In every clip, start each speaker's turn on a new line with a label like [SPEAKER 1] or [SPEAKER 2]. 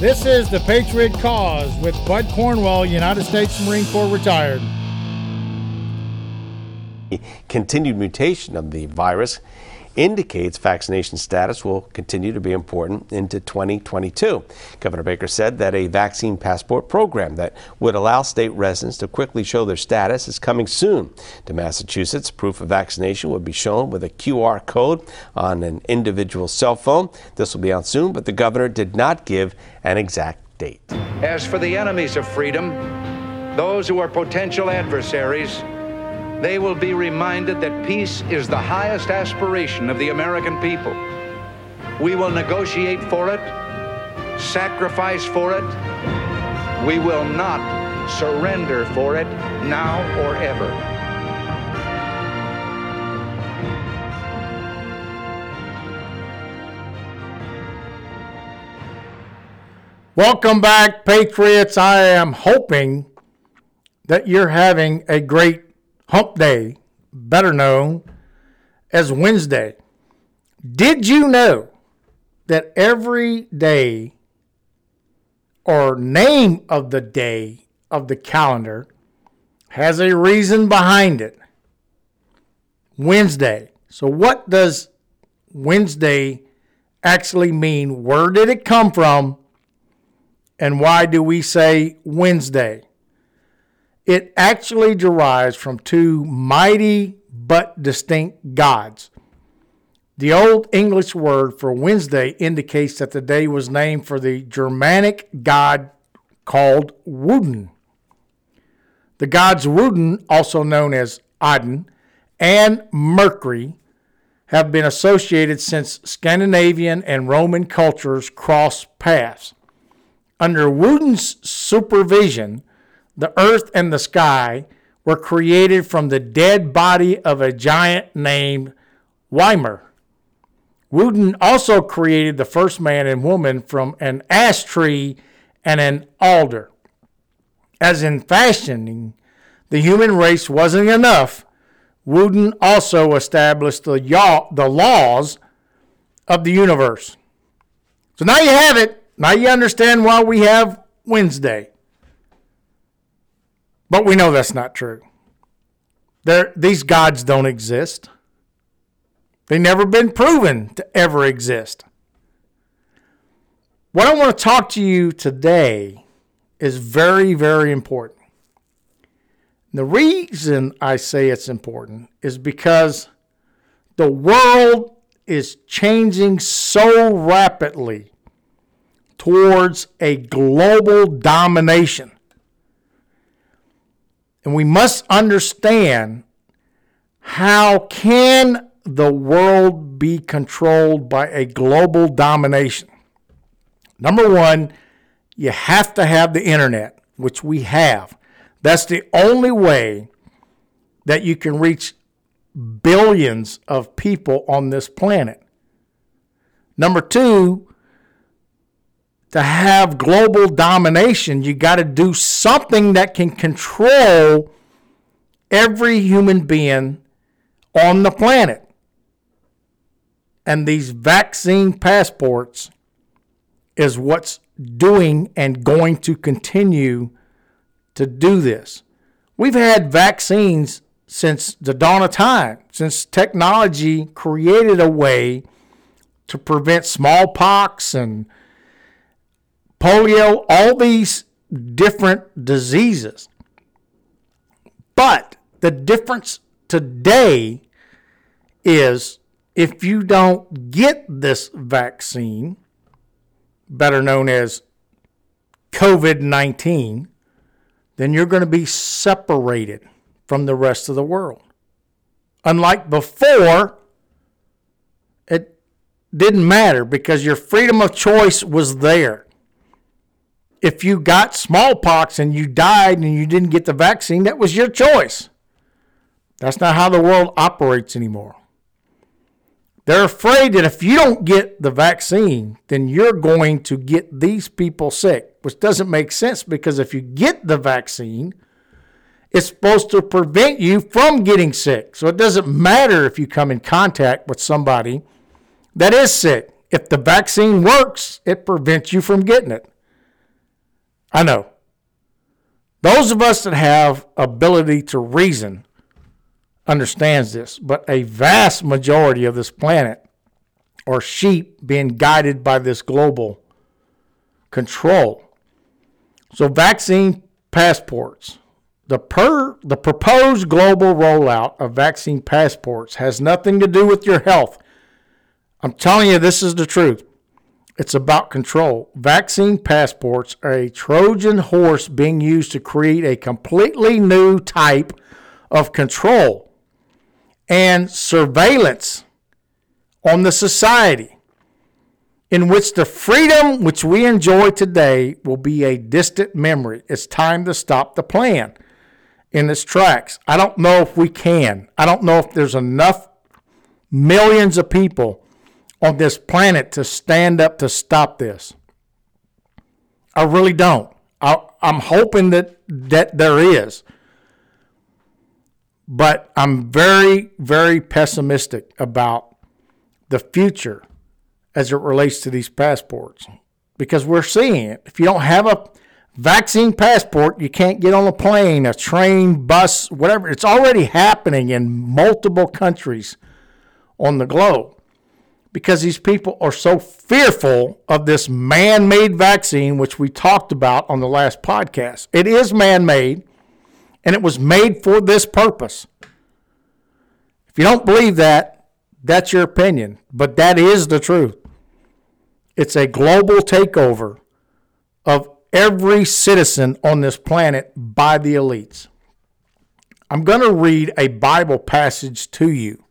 [SPEAKER 1] This is the Patriot Cause with Bud Cornwell, United States Marine Corps retired.
[SPEAKER 2] Continued mutation of the virus indicates vaccination status will continue to be important into 2022. Governor Baker said that a vaccine passport program that would allow state residents to quickly show their status is coming soon to Massachusetts. Proof of vaccination would be shown with a QR code on an individual cell phone. This will be out soon, but the governor did not give an exact date.
[SPEAKER 3] As for the enemies of freedom, those who are potential adversaries, they will be reminded that peace is the highest aspiration of the American people. We will negotiate for it, sacrifice for it. We will not surrender for it now or ever.
[SPEAKER 1] Welcome back, Patriots. I am hoping that you're having a great hump day, better known as Wednesday. Did you know that every day or name of the day of the calendar has a reason behind it? Wednesday. So, what does Wednesday actually mean? Where did it come from? And why do we say Wednesday? It actually derives from two mighty but distinct gods. The Old English word for Wednesday indicates that the day was named for the Germanic god called Woden. The gods Woden, also known as Odin, and Mercury have been associated since Scandinavian and Roman cultures crossed paths. Under Woden's supervision, the earth and the sky were created from the dead body of a giant named Ymir. Woden also created the first man and woman from an ash tree and an alder. As in fashioning the human race wasn't enough, Woden also established the, the laws of the universe. So now you have it. Now you understand why we have Wednesday. But we know that's not true. There, these gods don't exist. They've never been proven to ever exist. What I want to talk to you today is very, very important. The reason I say it's important is because the world is changing so rapidly towards a global domination. And we must understand how can the world be controlled by a global domination? Number one, you have to have the internet, which we have. That's the only way that you can reach billions of people on this planet. Number two, to have global domination, you got to do something that can control every human being on the planet. And these vaccine passports is what's doing and going to continue to do this. We've had vaccines since the dawn of time, since technology created a way to prevent smallpox and polio, all these different diseases. But the difference today is if you don't get this vaccine, better known as COVID 19, then you're going to be separated from the rest of the world. Unlike before, it didn't matter because your freedom of choice was there if you got smallpox and you died and you didn't get the vaccine, that was your choice. That's not how the world operates anymore. They're afraid that if you don't get the vaccine, then you're going to get these people sick, which doesn't make sense because if you get the vaccine It's supposed to prevent you from getting sick. So it doesn't matter if you come in contact with somebody that is sick. If the vaccine works, it prevents you from getting it. I know. Those of us that have ability to reason understands this, but a vast majority of this planet are sheep being guided by this global control. So vaccine passports. The per the proposed global rollout of vaccine passports has nothing to do with your health. I'm telling you this is the truth. It's about control. Vaccine passports are a Trojan horse being used to create a completely new type of control and surveillance on the society in which the freedom which we enjoy today will be a distant memory. It's time to stop the plan in its tracks. I don't know if we can. I don't know if there's enough millions of people on this planet to stand up to stop this. I really don't. I, am hoping that that there is, but I'm very, very pessimistic about the future as it relates to these passports because we're seeing it. If you don't have a vaccine passport, you can't get on a plane, a train, bus, whatever. It's already happening in multiple countries on the globe because these people are so fearful of this man made vaccine, which we talked about on the last podcast. It is man made and it was made for this purpose. If you don't believe that, that's your opinion, but that is the truth. It's a global takeover of every citizen on this planet by the elites. I'm going to read a Bible passage to you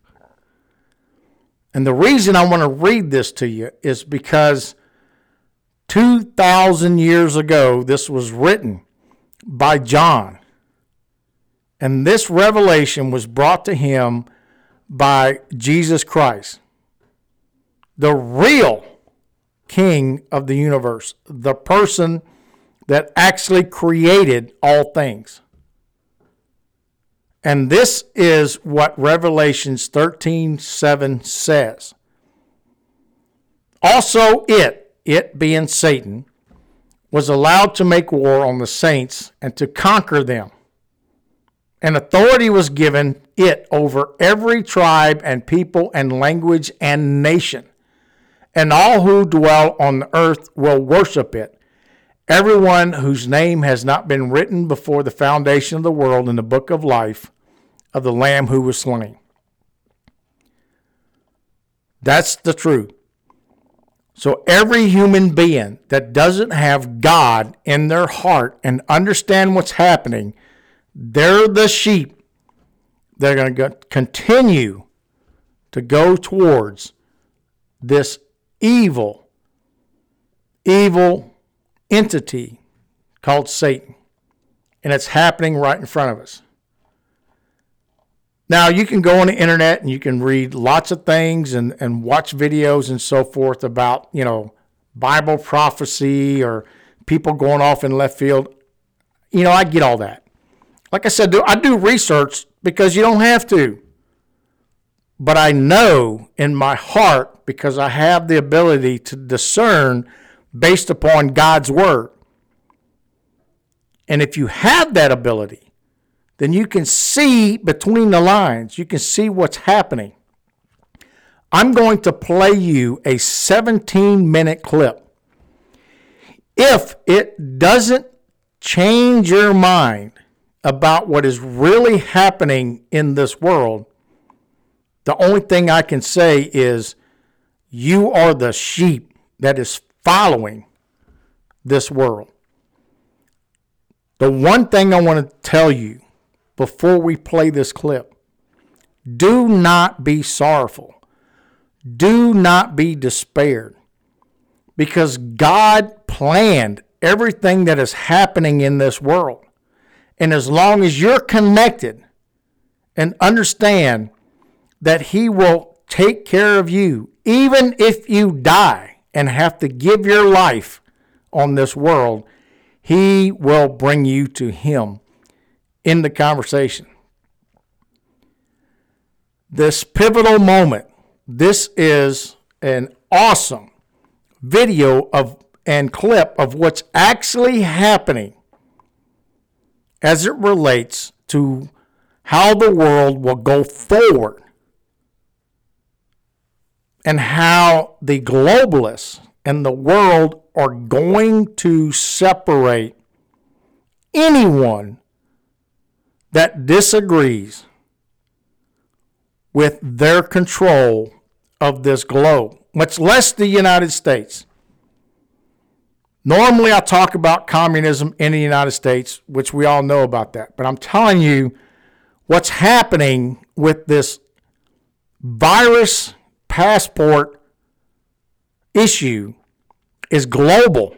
[SPEAKER 1] and the reason I want to read this to you is because 2,000 years ago, this was written by John. And this revelation was brought to him by Jesus Christ, the real king of the universe, the person that actually created all things. And this is what Revelations 13 7 says. Also, it, it being Satan, was allowed to make war on the saints and to conquer them. And authority was given it over every tribe and people and language and nation. And all who dwell on the earth will worship it Everyone whose name has not been written before the foundation of the world in the book of life of the Lamb who was slain. That's the truth. So every human being that doesn't have God in their heart and understand what's happening, they're the sheep. They're going to continue to go towards this evil, evil entity called Satan. And it's happening right in front of us. Now, you can go on the internet and you can read lots of things and, and watch videos and so forth about, you know, Bible prophecy or people going off in left field. You know, I get all that. Like I said, I do research because you don't have to. But I know in my heart, because I have the ability to discern based upon God's word. And if you have that ability, then you can see between the lines. You can see what's happening. I'm going to play you a 17 minute clip. If it doesn't change your mind about what is really happening in this world, the only thing I can say is you are the sheep that is following this world. The one thing I want to tell you before we play this clip do not be sorrowful. Do not be despaired because God planned everything that is happening in this world. And as long as you're connected and understand that He will take care of you, even if you die, and have to give your life on this world, He will bring you to Him in the conversation. This pivotal moment, this is an awesome video of and clip of what's actually happening as it relates to how the world will go forward and how the globalists and the world are going to separate anyone that disagrees with their control of this globe, much less the United States. Normally, I talk about communism in the United States, which we all know about that. But I'm telling you what's happening with this virus passport issue is global.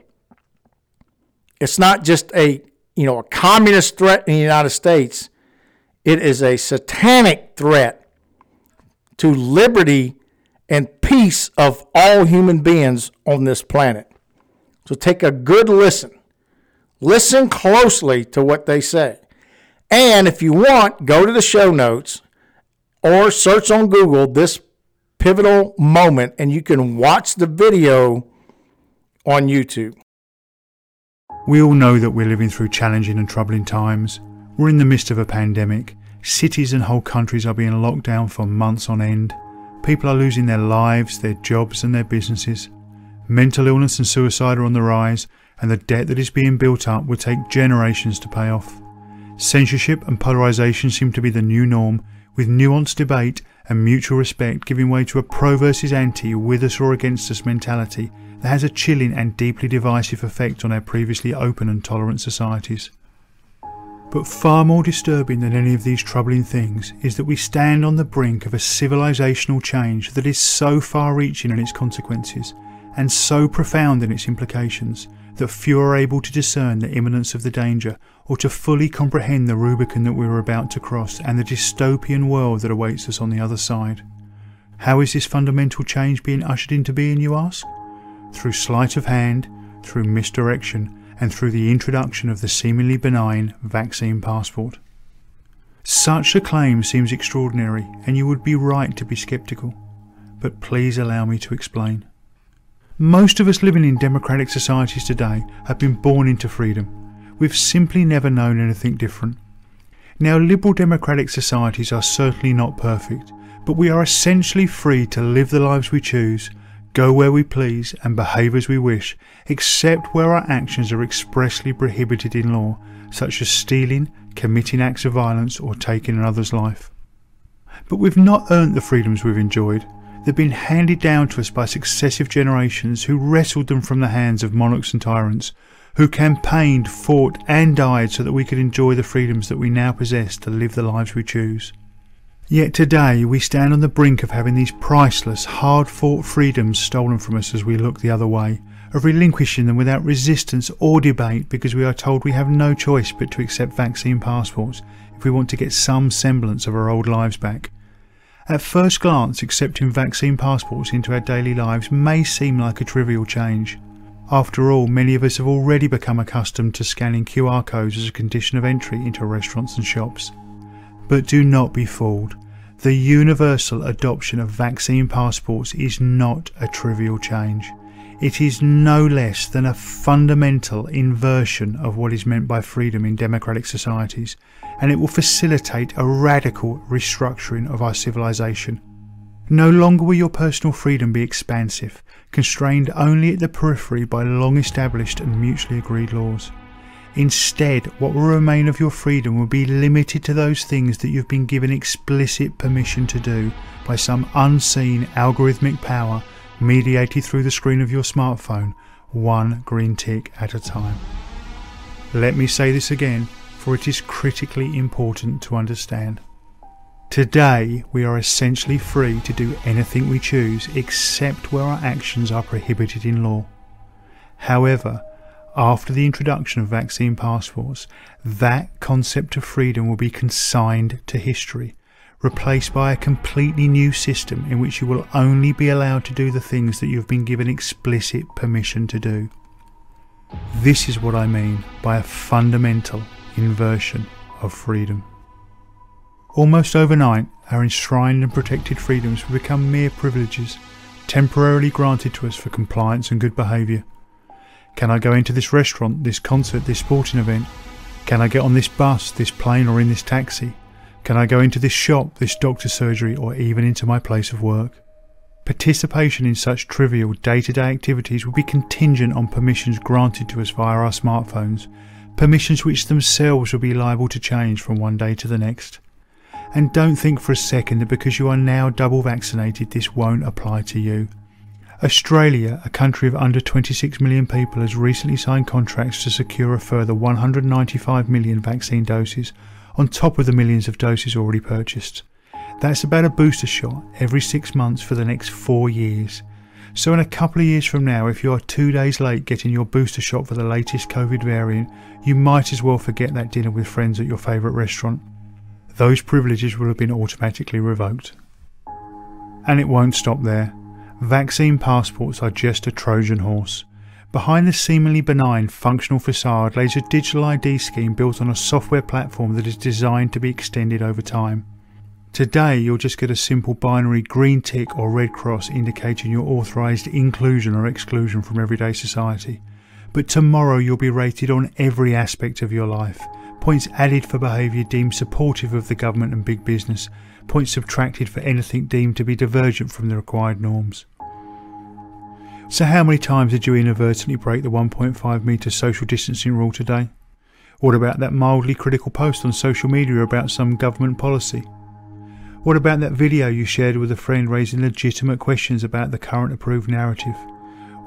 [SPEAKER 1] It's not just a you know a communist threat in the United States. It is a satanic threat to liberty and peace of all human beings on this planet. So take a good listen. Listen closely to what they say. And if you want, go to the show notes or search on Google this pivotal moment and you can watch the video on YouTube.
[SPEAKER 4] We all know that we're living through challenging and troubling times. We're in the midst of a pandemic. Cities and whole countries are being locked down for months on end. People are losing their lives, their jobs, and their businesses. Mental illness and suicide are on the rise, and the debt that is being built up will take generations to pay off. Censorship and polarisation seem to be the new norm, with nuanced debate and mutual respect giving way to a pro versus anti, with us or against us mentality that has a chilling and deeply divisive effect on our previously open and tolerant societies. But far more disturbing than any of these troubling things is that we stand on the brink of a civilisational change that is so far reaching in its consequences and so profound in its implications that few are able to discern the imminence of the danger or to fully comprehend the Rubicon that we are about to cross and the dystopian world that awaits us on the other side. How is this fundamental change being ushered into being, you ask? Through sleight of hand, through misdirection, and through the introduction of the seemingly benign vaccine passport. Such a claim seems extraordinary, and you would be right to be sceptical. But please allow me to explain. Most of us living in democratic societies today have been born into freedom. We've simply never known anything different. Now, liberal democratic societies are certainly not perfect, but we are essentially free to live the lives we choose, go where we please, and behave as we wish, except where our actions are expressly prohibited in law, such as stealing, committing acts of violence, or taking another's life. But we've not earned the freedoms we've enjoyed. They've been handed down to us by successive generations who wrestled them from the hands of monarchs and tyrants, who campaigned, fought, and died so that we could enjoy the freedoms that we now possess to live the lives we choose. Yet today we stand on the brink of having these priceless, hard fought freedoms stolen from us as we look the other way, of relinquishing them without resistance or debate because we are told we have no choice but to accept vaccine passports if we want to get some semblance of our old lives back. At first glance, accepting vaccine passports into our daily lives may seem like a trivial change. After all, many of us have already become accustomed to scanning QR codes as a condition of entry into restaurants and shops. But do not be fooled. The universal adoption of vaccine passports is not a trivial change. It is no less than a fundamental inversion of what is meant by freedom in democratic societies, and it will facilitate a radical restructuring of our civilization. No longer will your personal freedom be expansive, constrained only at the periphery by long established and mutually agreed laws. Instead, what will remain of your freedom will be limited to those things that you've been given explicit permission to do by some unseen algorithmic power mediated through the screen of your smartphone, one green tick at a time. Let me say this again, for it is critically important to understand. Today, we are essentially free to do anything we choose except where our actions are prohibited in law. However, after the introduction of vaccine passports, that concept of freedom will be consigned to history replaced by a completely new system in which you will only be allowed to do the things that you've been given explicit permission to do. This is what I mean by a fundamental inversion of freedom. Almost overnight, our enshrined and protected freedoms will become mere privileges, temporarily granted to us for compliance and good behaviour. Can I go into this restaurant, this concert, this sporting event? Can I get on this bus, this plane, or in this taxi? Can I go into this shop, this doctor's surgery, or even into my place of work? Participation in such trivial day to day activities will be contingent on permissions granted to us via our smartphones, permissions which themselves will be liable to change from one day to the next. And don't think for a second that because you are now double vaccinated, this won't apply to you. Australia, a country of under 26 million people, has recently signed contracts to secure a further 195 million vaccine doses on top of the millions of doses already purchased. That's about a booster shot every six months for the next four years. So, in a couple of years from now, if you are two days late getting your booster shot for the latest COVID variant, you might as well forget that dinner with friends at your favourite restaurant. Those privileges will have been automatically revoked. And it won't stop there. Vaccine passports are just a Trojan horse. Behind the seemingly benign functional facade lays a digital ID scheme built on a software platform that is designed to be extended over time. Today, you'll just get a simple binary green tick or red cross indicating your authorised inclusion or exclusion from everyday society. But tomorrow, you'll be rated on every aspect of your life. Points added for behaviour deemed supportive of the government and big business, points subtracted for anything deemed to be divergent from the required norms. So, how many times did you inadvertently break the 1.5 metre social distancing rule today? What about that mildly critical post on social media about some government policy? What about that video you shared with a friend raising legitimate questions about the current approved narrative?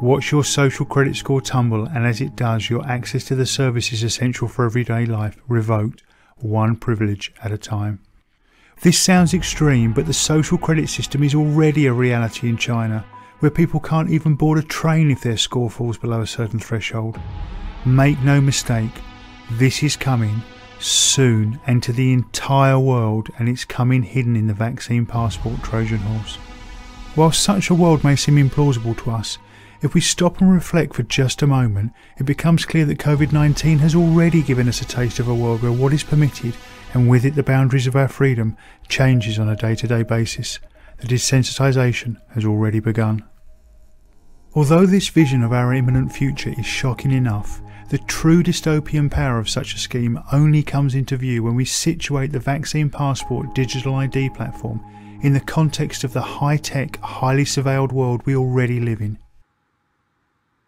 [SPEAKER 4] Watch your social credit score tumble, and as it does, your access to the services essential for everyday life revoked, one privilege at a time. This sounds extreme, but the social credit system is already a reality in China where people can't even board a train if their score falls below a certain threshold. Make no mistake, this is coming soon and to the entire world, and it's coming hidden in the vaccine passport Trojan horse. While such a world may seem implausible to us, if we stop and reflect for just a moment, it becomes clear that COVID 19 has already given us a taste of a world where what is permitted, and with it the boundaries of our freedom, changes on a day to day basis. The desensitisation has already begun. Although this vision of our imminent future is shocking enough, the true dystopian power of such a scheme only comes into view when we situate the Vaccine Passport digital ID platform in the context of the high tech, highly surveilled world we already live in.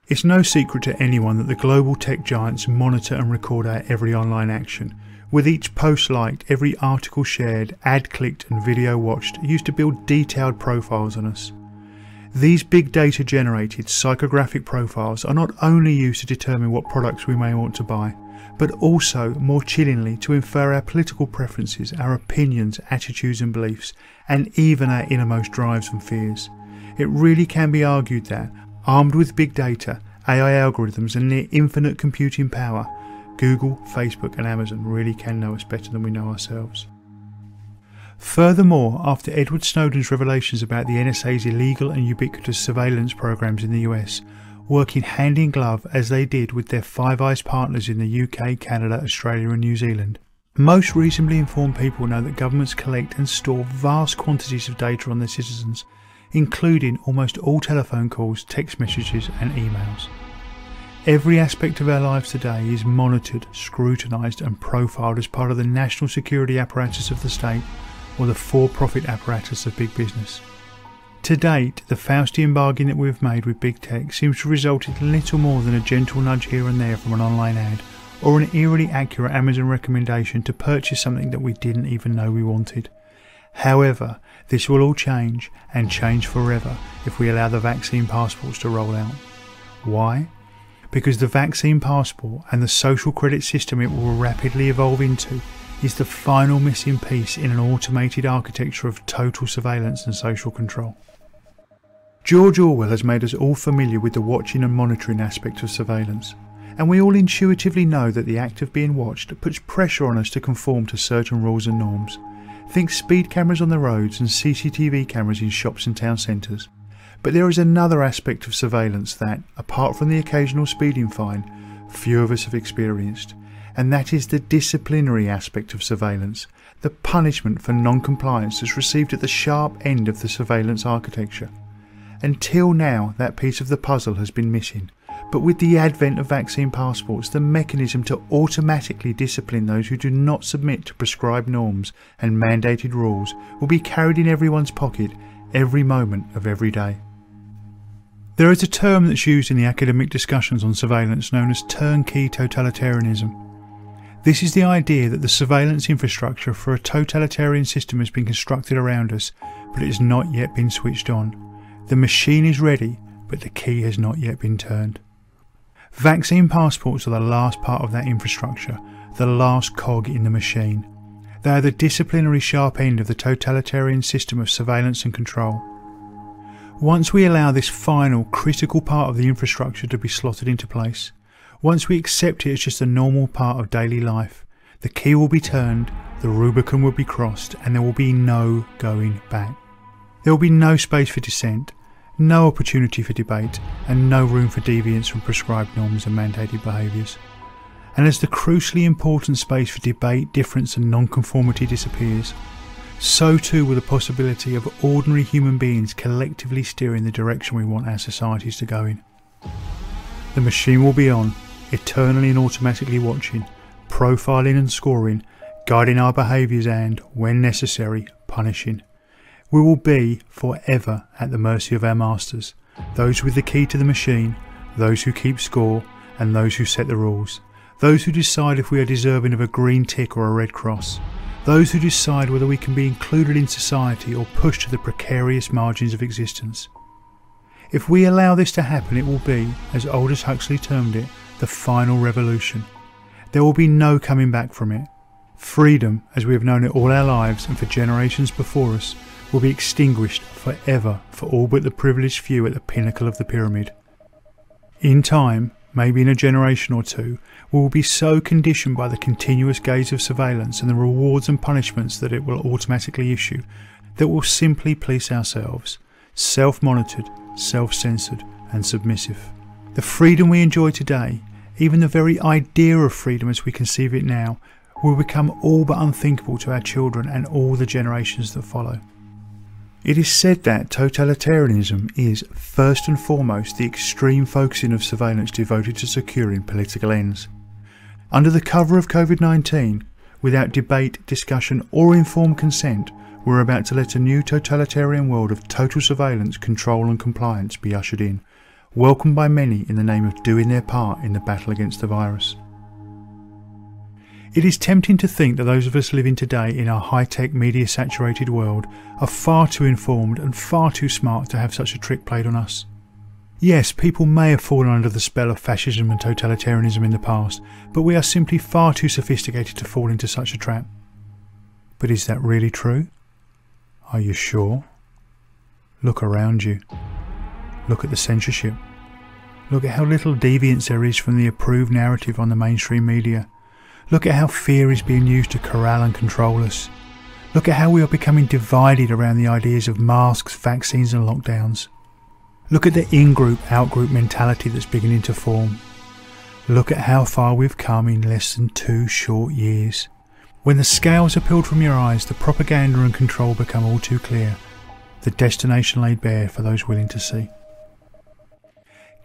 [SPEAKER 4] It's no secret to anyone that the global tech giants monitor and record our every online action, with each post liked, every article shared, ad clicked, and video watched used to build detailed profiles on us. These big data generated psychographic profiles are not only used to determine what products we may want to buy, but also, more chillingly, to infer our political preferences, our opinions, attitudes, and beliefs, and even our innermost drives and fears. It really can be argued that, armed with big data, AI algorithms, and near infinite computing power, Google, Facebook, and Amazon really can know us better than we know ourselves. Furthermore, after Edward Snowden's revelations about the NSA's illegal and ubiquitous surveillance programs in the US, working hand in glove as they did with their Five Eyes partners in the UK, Canada, Australia, and New Zealand, most reasonably informed people know that governments collect and store vast quantities of data on their citizens, including almost all telephone calls, text messages, and emails. Every aspect of our lives today is monitored, scrutinised, and profiled as part of the national security apparatus of the state or the for profit apparatus of big business. To date, the Faustian bargain that we've made with big tech seems to result in little more than a gentle nudge here and there from an online ad, or an eerily accurate Amazon recommendation to purchase something that we didn't even know we wanted. However, this will all change, and change forever, if we allow the vaccine passports to roll out. Why? Because the vaccine passport and the social credit system it will rapidly evolve into is the final missing piece in an automated architecture of total surveillance and social control. George Orwell has made us all familiar with the watching and monitoring aspect of surveillance, and we all intuitively know that the act of being watched puts pressure on us to conform to certain rules and norms. Think speed cameras on the roads and CCTV cameras in shops and town centres. But there is another aspect of surveillance that, apart from the occasional speeding fine, few of us have experienced, and that is the disciplinary aspect of surveillance, the punishment for non compliance that's received at the sharp end of the surveillance architecture. Until now, that piece of the puzzle has been missing. But with the advent of vaccine passports, the mechanism to automatically discipline those who do not submit to prescribed norms and mandated rules will be carried in everyone's pocket every moment of every day. There is a term that's used in the academic discussions on surveillance known as turnkey totalitarianism. This is the idea that the surveillance infrastructure for a totalitarian system has been constructed around us, but it has not yet been switched on. The machine is ready, but the key has not yet been turned. Vaccine passports are the last part of that infrastructure, the last cog in the machine. They are the disciplinary sharp end of the totalitarian system of surveillance and control. Once we allow this final, critical part of the infrastructure to be slotted into place, once we accept it as just a normal part of daily life, the key will be turned, the Rubicon will be crossed, and there will be no going back. There will be no space for dissent, no opportunity for debate, and no room for deviance from prescribed norms and mandated behaviours. And as the crucially important space for debate, difference, and non-conformity disappears, so too will the possibility of ordinary human beings collectively steering the direction we want our societies to go in. The machine will be on, eternally and automatically watching, profiling and scoring, guiding our behaviours and, when necessary, punishing. We will be forever at the mercy of our masters, those with the key to the machine, those who keep score, and those who set the rules, those who decide if we are deserving of a green tick or a red cross, those who decide whether we can be included in society or pushed to the precarious margins of existence. If we allow this to happen, it will be, as Aldous Huxley termed it, the final revolution. There will be no coming back from it. Freedom, as we have known it all our lives and for generations before us, will be extinguished forever for all but the privileged few at the pinnacle of the pyramid. In time, maybe in a generation or two, we will be so conditioned by the continuous gaze of surveillance and the rewards and punishments that it will automatically issue that we'll simply police ourselves, self monitored, self censored, and submissive. The freedom we enjoy today, even the very idea of freedom as we conceive it now, will become all but unthinkable to our children and all the generations that follow. It is said that totalitarianism is, first and foremost, the extreme focusing of surveillance devoted to securing political ends. Under the cover of COVID 19, without debate, discussion, or informed consent, we're about to let a new totalitarian world of total surveillance, control, and compliance be ushered in, welcomed by many in the name of doing their part in the battle against the virus. It is tempting to think that those of us living today in our high tech, media saturated world are far too informed and far too smart to have such a trick played on us. Yes, people may have fallen under the spell of fascism and totalitarianism in the past, but we are simply far too sophisticated to fall into such a trap. But is that really true? Are you sure? Look around you. Look at the censorship. Look at how little deviance there is from the approved narrative on the mainstream media. Look at how fear is being used to corral and control us. Look at how we are becoming divided around the ideas of masks, vaccines, and lockdowns. Look at the in group, out group mentality that's beginning to form. Look at how far we've come in less than two short years. When the scales are peeled from your eyes, the propaganda and control become all too clear, the destination laid bare for those willing to see.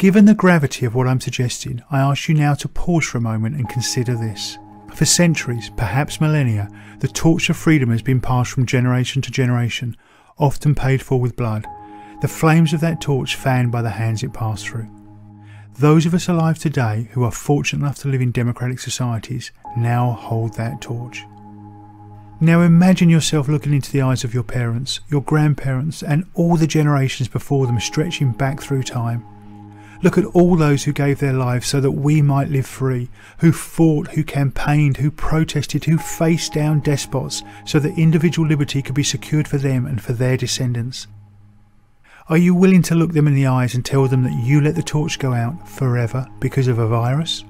[SPEAKER 4] Given the gravity of what I'm suggesting, I ask you now to pause for a moment and consider this. For centuries, perhaps millennia, the torch of freedom has been passed from generation to generation, often paid for with blood, the flames of that torch fanned by the hands it passed through. Those of us alive today who are fortunate enough to live in democratic societies now hold that torch. Now imagine yourself looking into the eyes of your parents, your grandparents, and all the generations before them stretching back through time. Look at all those who gave their lives so that we might live free, who fought, who campaigned, who protested, who faced down despots so that individual liberty could be secured for them and for their descendants. Are you willing to look them in the eyes and tell them that you let the torch go out forever because of a virus?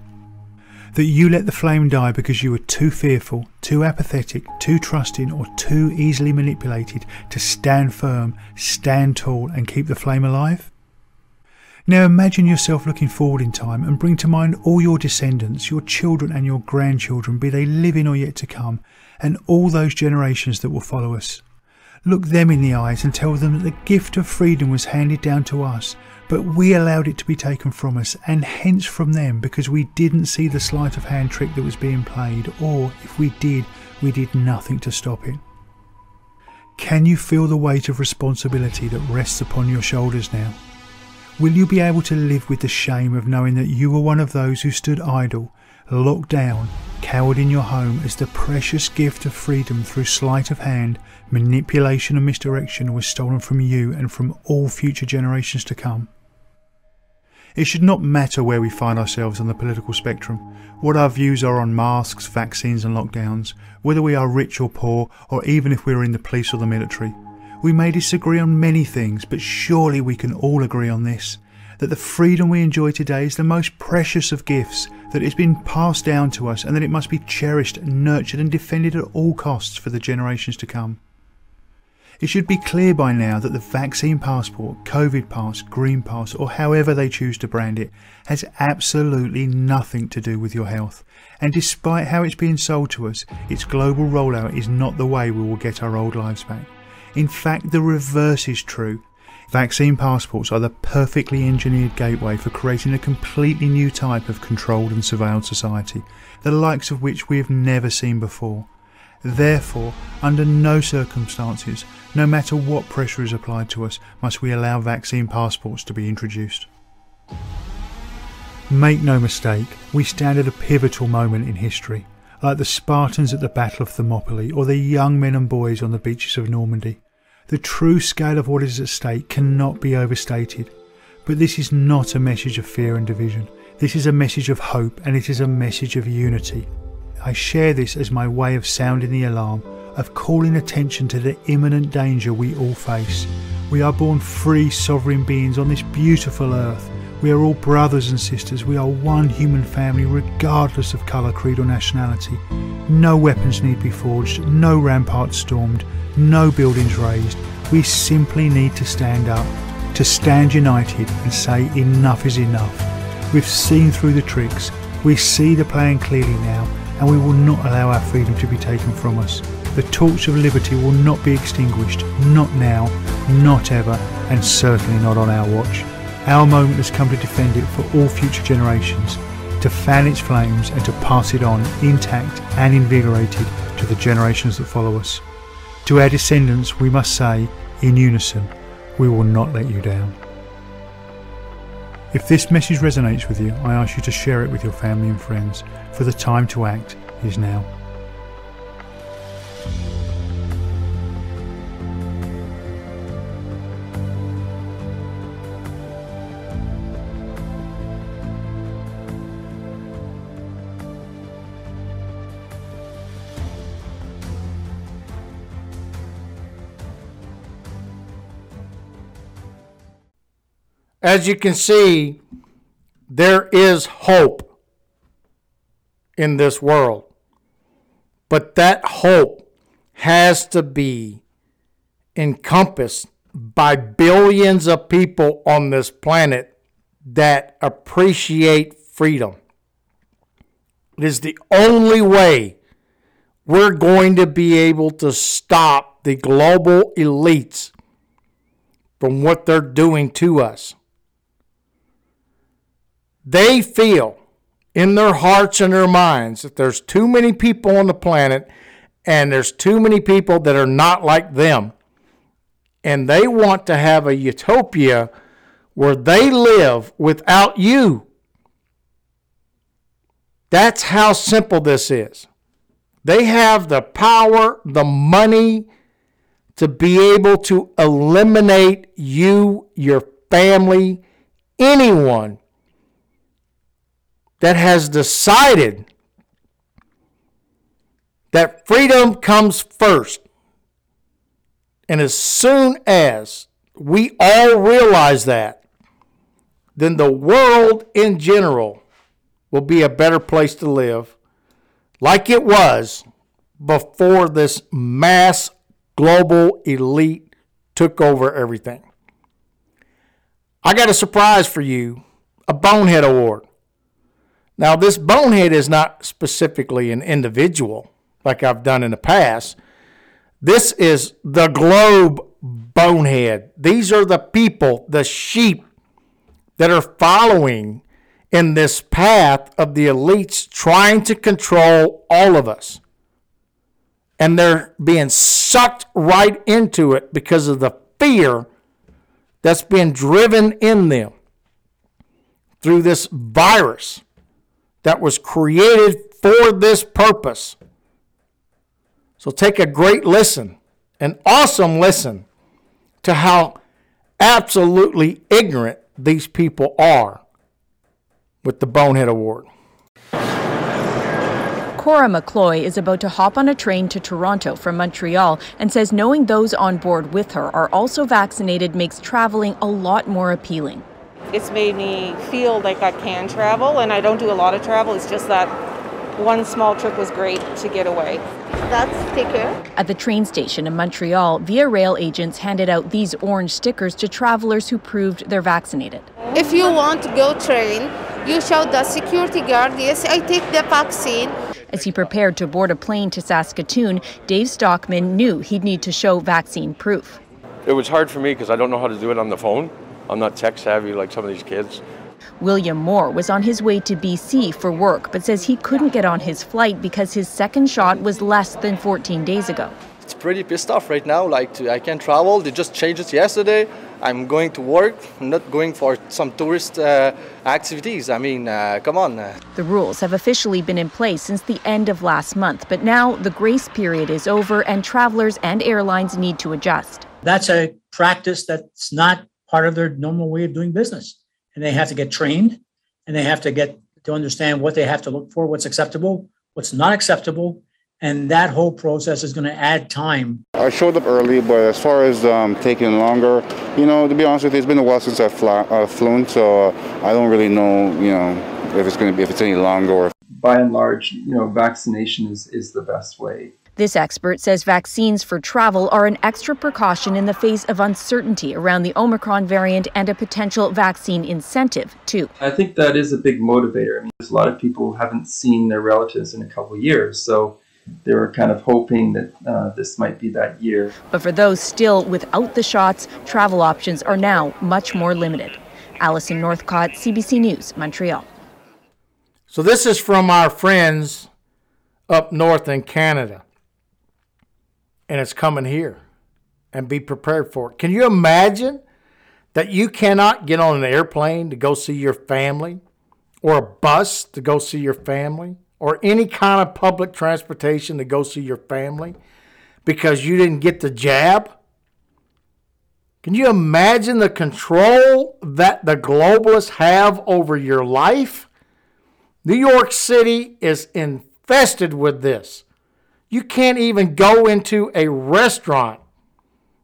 [SPEAKER 4] That you let the flame die because you were too fearful, too apathetic, too trusting, or too easily manipulated to stand firm, stand tall, and keep the flame alive? Now imagine yourself looking forward in time and bring to mind all your descendants, your children and your grandchildren, be they living or yet to come, and all those generations that will follow us. Look them in the eyes and tell them that the gift of freedom was handed down to us, but we allowed it to be taken from us, and hence from them because we didn't see the sleight of hand trick that was being played, or if we did, we did nothing to stop it. Can you feel the weight of responsibility that rests upon your shoulders now? Will you be able to live with the shame of knowing that you were one of those who stood idle, locked down, cowered in your home as the precious gift of freedom through sleight of hand, manipulation, and misdirection was stolen from you and from all future generations to come? It should not matter where we find ourselves on the political spectrum, what our views are on masks, vaccines, and lockdowns, whether we are rich or poor, or even if we are in the police or the military. We may disagree on many things, but surely we can all agree on this that the freedom we enjoy today is the most precious of gifts, that it has been passed down to us, and that it must be cherished, nurtured, and defended at all costs for the generations to come. It should be clear by now that the vaccine passport, COVID pass, green pass, or however they choose to brand it, has absolutely nothing to do with your health. And despite how it's being sold to us, its global rollout is not the way we will get our old lives back. In fact, the reverse is true. Vaccine passports are the perfectly engineered gateway for creating a completely new type of controlled and surveilled society, the likes of which we have never seen before. Therefore, under no circumstances, no matter what pressure is applied to us, must we allow vaccine passports to be introduced. Make no mistake, we stand at a pivotal moment in history, like the Spartans at the Battle of Thermopylae or the young men and boys on the beaches of Normandy. The true scale of what is at stake cannot be overstated. But this is not a message of fear and division. This is a message of hope and it is a message of unity. I share this as my way of sounding the alarm, of calling attention to the imminent danger we all face. We are born free, sovereign beings on this beautiful earth. We are all brothers and sisters. We are one human family, regardless of colour, creed, or nationality. No weapons need be forged, no ramparts stormed, no buildings raised. We simply need to stand up, to stand united and say enough is enough. We've seen through the tricks, we see the plan clearly now, and we will not allow our freedom to be taken from us. The torch of liberty will not be extinguished, not now, not ever, and certainly not on our watch. Our moment has come to defend it for all future generations, to fan its flames and to pass it on intact and invigorated to the generations that follow us. To our descendants, we must say, in unison, we will not let you down. If this message resonates with you, I ask you to share it with your family and friends, for the time to act is now.
[SPEAKER 1] As you can see, there is hope in this world. But that hope has to be encompassed by billions of people on this planet that appreciate freedom. It is the only way we're going to be able to stop the global elites from what they're doing to us. They feel in their hearts and their minds that there's too many people on the planet and there's too many people that are not like them. And they want to have a utopia where they live without you. That's how simple this is. They have the power, the money to be able to eliminate you, your family, anyone that has decided that freedom comes first. And as soon as we all realize that, then the world in general will be a better place to live, like it was before this mass global elite took over everything. I got a surprise for you a Bonehead Award. Now, this Bonehead is not specifically an individual like I've done in the past. This is the globe bonehead. These are the people, the sheep that are following in this path of the elites trying to control all of us. And they're being sucked right into it because of the fear that's being driven in them through this virus that was created for this purpose. So take a great listen, an awesome listen to how absolutely ignorant these people are with the Bonehead Award.
[SPEAKER 5] Cora McCloy is about to hop on a train to Toronto from Montreal and says knowing those on board with her are also vaccinated makes traveling a lot more appealing.
[SPEAKER 6] It's made me feel like I can travel, and I don't do a lot of travel. It's just that one small trip was great to get away.
[SPEAKER 7] That's sticker.
[SPEAKER 5] At the train station in Montreal, Via Rail agents handed out these orange stickers to travelers who proved they're vaccinated.
[SPEAKER 7] If you want to go train, you show the security guard, yes, I take the vaccine.
[SPEAKER 5] As he prepared to board a plane to Saskatoon, Dave Stockman knew he'd need to show vaccine proof.
[SPEAKER 8] It was hard for me because I don't know how to do it on the phone. I'm not tech savvy like some of these kids.
[SPEAKER 5] William Moore was on his way to BC for work, but says he couldn't get on his flight because his second shot was less than 14 days ago.
[SPEAKER 9] It's pretty pissed off right now. Like, to, I can't travel. They just changed it yesterday. I'm going to work. I'm not going for some tourist uh, activities. I mean, uh, come on.
[SPEAKER 5] The rules have officially been in place since the end of last month, but now the grace period is over and travelers and airlines need to adjust.
[SPEAKER 10] That's a practice that's not part of their normal way of doing business. And they have to get trained and they have to get to understand what they have to look for, what's acceptable, what's not acceptable, and that whole process is going to add time.
[SPEAKER 11] I showed up early, but as far as um, taking longer, you know, to be honest with you, it's been a while since I've fly, uh, flown, so uh, I don't really know, you know, if it's going to be if it's any longer. Or
[SPEAKER 12] By and large, you know, vaccination is, is the best way.
[SPEAKER 5] This expert says vaccines for travel are an extra precaution in the face of uncertainty around the Omicron variant and a potential vaccine incentive, too.
[SPEAKER 12] I think that is a big motivator. I mean, there's a lot of people who haven't seen their relatives in a couple of years, so they were kind of hoping that uh, this might be that year.
[SPEAKER 5] But for those still without the shots, travel options are now much more limited. Allison Northcott, CBC News, Montreal.
[SPEAKER 1] So this is from our friends up north in Canada and it's coming here and be prepared for it. Can you imagine that you cannot get on an airplane to go see your family or a bus to go see your family or any kind of public transportation to go see your family because you didn't get the jab? Can you imagine the control that the globalists have over your life? New York City is infested with this. You can't even go into a restaurant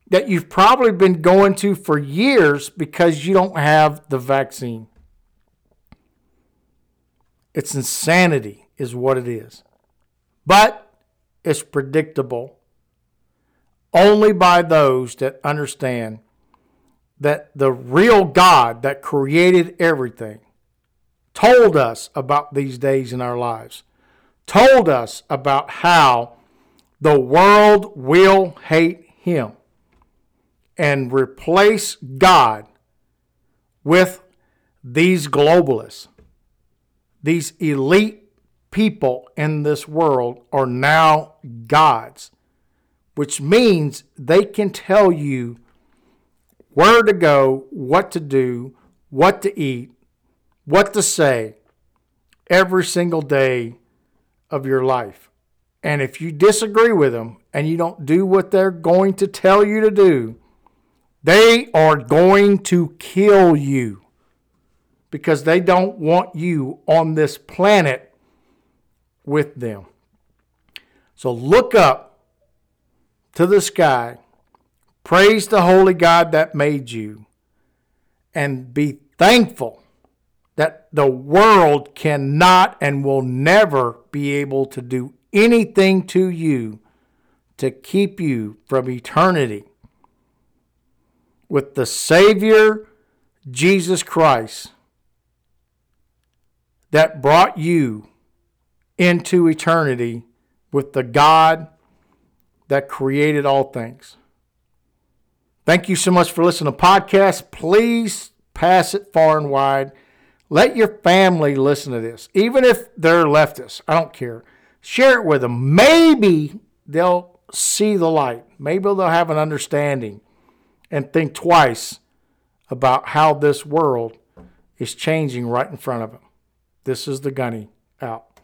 [SPEAKER 1] that you've probably been going to for years because you don't have the vaccine. It's insanity, is what it is. But it's predictable only by those that understand that the real God that created everything told us about these days in our lives, told us about how the world will hate him and replace God with these globalists. These elite people in this world are now gods, which means they can tell you where to go, what to do, what to eat, what to say every single day of your life. And if you disagree with them and you don't do what they're going to tell you to do, they are going to kill you because they don't want you on this planet with them. So look up to the sky, praise the holy God that made you, and be thankful that the world cannot and will never be able to do anything to you to keep you from eternity with the Savior, Jesus Christ that brought you into eternity with the God that created all things. Thank you so much for listening to podcast. Please pass it far and wide. Let your family listen to this, even if they're leftists. I don't care. Share it with them. Maybe they'll see the light. Maybe they'll have an understanding and think twice about how this world is changing right in front of them. This is the gunny out.